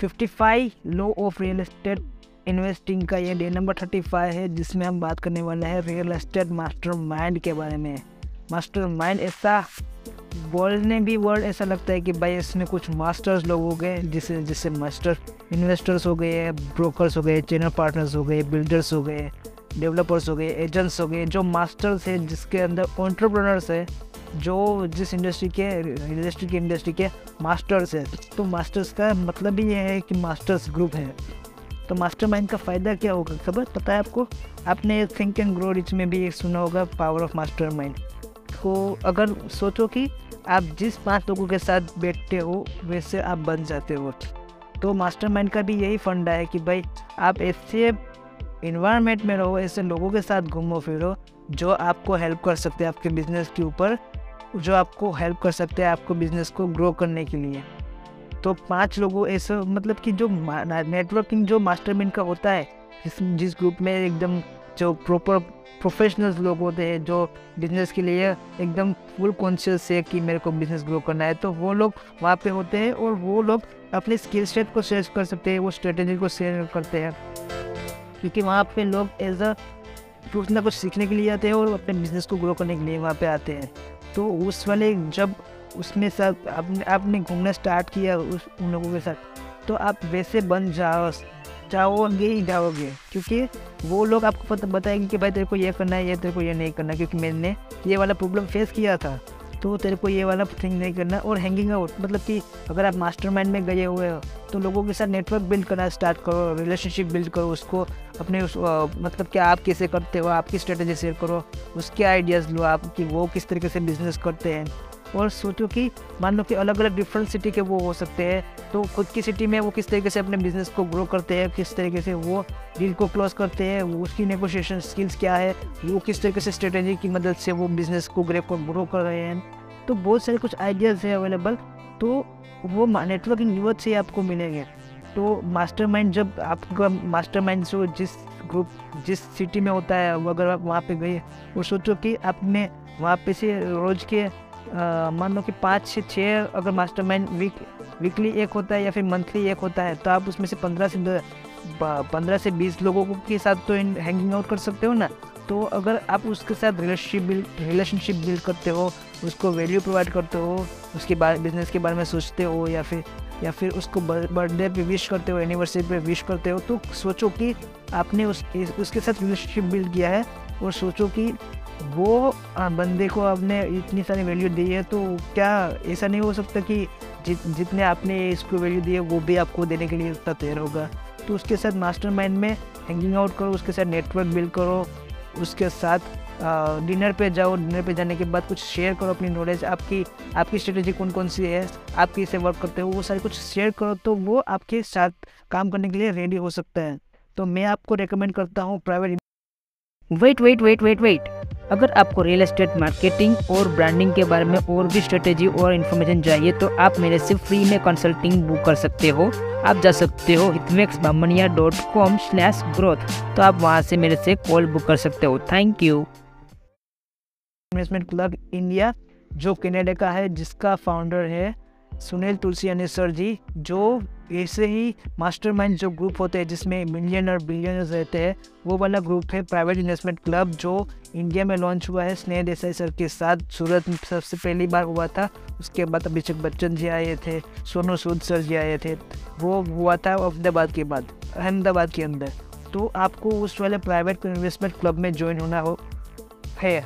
55 लो of real estate investing का ये डे नंबर 35 है, जिसमें हम बात करने वाले हैं रियल एस्टेट मास्टर माइंड के बारे में। मास्टर माइंड ऐसा, बोलने भी वर्ड ऐसा लगता है कि भाई इसमें कुछ मास्टर्स लोग हो गए, जिसे जिससे मास्टर इन्वेस्टर्स हो गए ब्रोकर्स हो गए चैनल पार्टनर्स हो गए बिल्डर्स हो गए डेवलपर्स हो गए एजेंट्स हो गए, जो मास्टर्स हैं, जिसके अंदर ऑन्टरप्रनर्स है जो जिस इंडस्ट्री के इंडस्ट्री के इंडस्ट्री के मास्टर्स है तो मास्टर्स का मतलब ही ये है कि मास्टर्स ग्रुप है। तो मास्टर माइंड का फ़ायदा क्या होगा खबर? पता है आपको? आपने थिंक एंड ग्रो रिच में भी एक सुना होगा पावर ऑफ़ मास्टर माइंड तो अगर सोचो कि आप जिस पाँच लोगों के साथ बैठते हो, वैसे आप बन जाते हो। तो मास्टर माइंड का भी यही फंडा है कि भाई, आप ऐसे इन्वायरमेंट में रहो, ऐसे लोगों के साथ घूमो फिरो, जो आपको हेल्प कर सकते हैं, आपके बिज़नेस के ऊपर। जो आपको हेल्प कर सकते हैं आपको बिज़नेस को ग्रो करने के लिए। तो पाँच लोगों ऐसे मतलब कि जो नेटवर्किंग जो मास्टर का होता है, जिस जिस ग्रुप में एकदम जो प्रॉपर प्रोफेशनल्स लोग होते हैं, जो बिज़नेस के लिए एकदम फुल कॉन्शियस है कि मेरे को बिज़नेस ग्रो करना है तो वो लोग वहाँ पे होते हैं और वो लोग अपने स्किल सेट को शेयर कर सकते हैं, वो स्ट्रेटेजी को शेयर करते हैं। क्योंकि वहाँ पे लोग एज अ कुछ ना कुछ सीखने के लिए आते हैं और अपने बिज़नेस को ग्रो करने के लिए वहाँ पे आते हैं। तो उस वाले जब उसमें सब आपने आपने घूमना स्टार्ट किया उस, उन लोगों के साथ तो आप वैसे बन जाओ, जाओगे ही जाओगे, क्योंकि वो लोग आपको पता, बताएँगे कि भाई तेरे को ये करना है, ये तेरे को ये नहीं करना क्योंकि मैंने ये वाला प्रॉब्लम फेस किया था। तो तेरे को ये वाला थिंग नहीं करना और हैंगिंग आउट मतलब कि अगर आप मास्टरमाइंड में गए हुए हो तो लोगों के साथ नेटवर्क बिल्ड करना स्टार्ट करो रिलेशनशिप बिल्ड करो उसको अपने उस आ, मतलब कि आप कैसे करते हो आपकी स्ट्रेटेजी शेयर करो उसके आइडियाज़ लो आप कि वो किस तरीके से बिज़नेस करते हैं। और सोचो कि मान लो कि अलग अलग डिफरेंट सिटी के वो हो सकते हैं तो खुद की सिटी में वो किस तरीके से अपने बिज़नेस को ग्रो करते हैं किस तरीके से वो डील को क्लोज करते हैं उसकी नेगोशिएशन स्किल्स क्या है वो किस तरीके से स्ट्रेटेजी की मदद से वो बिज़नेस को ग्रे को ग्रो कर रहे हैं। तो बहुत सारे कुछ आइडियाज़ है अवेलेबल तो वो नेटवर्किंग यूथ से आपको मिलेंगे। तो मास्टरमाइंड जब आपका मास्टरमाइंड जो जिस ग्रुप जिस सिटी में होता है, वो अगर आप वहाँ पे गए, वो सोचो कि आपने वहाँ पे से रोज़ के मान लो कि पाँच से छः अगर मास्टरमाइंड वीक वीकली एक होता है या फिर मंथली एक होता है तो आप उसमें से पंद्रह से पंद्रह से बीस लोगों के साथ तो हैंगिंग आउट कर सकते हो ना? तो अगर आप उसके साथ रिलेशनशिप बिल्ड रिलेशनशिप बिल्ड करते हो, उसको वैल्यू प्रोवाइड करते हो, उसके बारे बिज़नेस के बारे में सोचते हो, या फिर या फिर उसको बर्थडे पे विश करते हो एनिवर्सरी पे विश करते हो तो सोचो कि आपने उस उसके साथ रिलेशनशिप बिल्ड किया है और सोचो कि वो बंदे को आपने इतनी सारी वैल्यू दी है तो क्या ऐसा नहीं हो सकता कि जित, जितने आपने इसको वैल्यू दी है, वो भी आपको देने के लिए उतना तैयार होगा। तो उसके साथ मास्टर माइंड में हैंगिंग आउट करो, उसके साथ नेटवर्क बिल्ड करो उसके साथ डिनर पे जाओ डिनर पे जाने के बाद कुछ शेयर करो अपनी नॉलेज आपकी आपकी स्ट्रेटेजी कौन कौन सी है आप कैसे वर्क करते हो वो सारी कुछ शेयर करो तो वो आपके साथ काम करने के लिए रेडी हो सकता है। तो मैं आपको रिकमेंड करता हूँ private wait wait wait wait wait अगर आपको रियल एस्टेट मार्केटिंग और ब्रांडिंग के बारे में और भी स्ट्रेटेजी और इन्फॉर्मेशन चाहिए तो आप मेरे से फ्री में कंसल्टिंग बुक कर सकते हो। आप जा सकते हो Hitmex Bamaniya dot com slash growth तो आप वहाँ से मेरे से कॉल बुक कर सकते हो। Thank you investment club India जो कनाडा का है, जिसका फाउंडर है सुनील तुलसी तुलसियानी सर जी, जो ऐसे ही मास्टरमाइंड जो ग्रुप होते हैं, जिसमें मिलियन और बिलियनर्स रहते हैं, वो वाला ग्रुप है प्राइवेट इन्वेस्टमेंट क्लब जो इंडिया में लॉन्च हुआ है स्नेह देसाई सर के साथ। सूरत में सबसे पहली बार हुआ था, उसके बाद अभिषेक बच्चन जी आए थे, सोनू सूद सर जी आए थे, वो हुआ था अहमदाबाद के बाद, अहमदाबाद के अंदर। तो आपको उस वाले प्राइवेट इन्वेस्टमेंट क्लब में ज्वाइन होना हो, है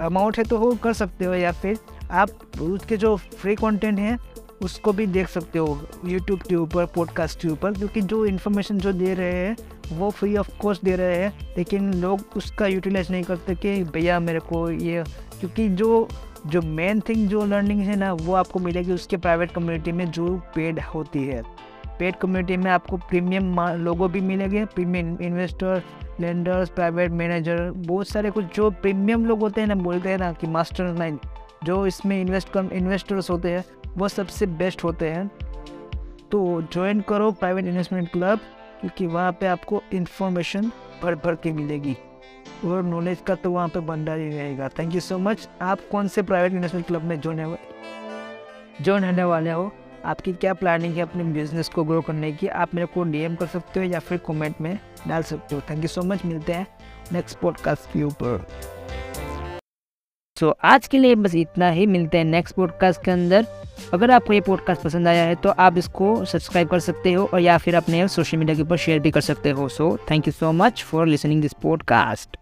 अमाउंट है तो वो कर सकते हो या फिर आप उसके जो फ्री कंटेंट हैं, उसको भी देख सकते हो यूट्यूब के ऊपर पॉडकास्ट के ऊपर, क्योंकि जो इन्फॉर्मेशन जो दे रहे हैं, वो फ्री ऑफ़ कॉस्ट दे रहे हैं, लेकिन लोग उसका यूटिलाइज नहीं करते कि भैया मेरे को ये, क्योंकि जो जो मेन थिंग जो लर्निंग है ना, वो आपको मिलेगी उसके प्राइवेट कम्युनिटी में जो पेड होती है। पेड कम्युनिटी में आपको प्रीमियम लोगों भी मिलेंगे premium investor lenders private manager बहुत सारे कुछ जो प्रीमियम लोग होते हैं ना, बोलते हैं ना कि मास्टर माइंड जो इसमें इन्वेस्ट कर इन्वेस्टर्स होते हैं, वो सबसे बेस्ट होते हैं। तो ज्वाइन करो प्राइवेट इन्वेस्टमेंट क्लब क्योंकि वहाँ पे आपको इन्फॉर्मेशन भर भर के मिलेगी। और नॉलेज का तो वहाँ पे भंडार ही रहेगा। थैंक यू सो मच आप कौन से प्राइवेट इन्वेस्टमेंट क्लब में ज्वाइन ज्वाइन होने वाले हो? आपकी क्या प्लानिंग है अपने बिज़नेस को ग्रो करने की? आप मेरे को डीएम कर सकते हो या फिर कमेंट में डाल सकते हो। थैंक यू सो मच मिलते हैं नेक्स्ट पॉडकास्ट के ऊपर। सो so, आज के लिए बस इतना ही। मिलते हैं नेक्स्ट पॉडकास्ट के अंदर। अगर आपको ये पॉडकास्ट पसंद आया है तो आप इसको सब्सक्राइब कर सकते हो और या फिर अपने सोशल मीडिया के ऊपर शेयर भी कर सकते हो। So thank you so much for listening this podcast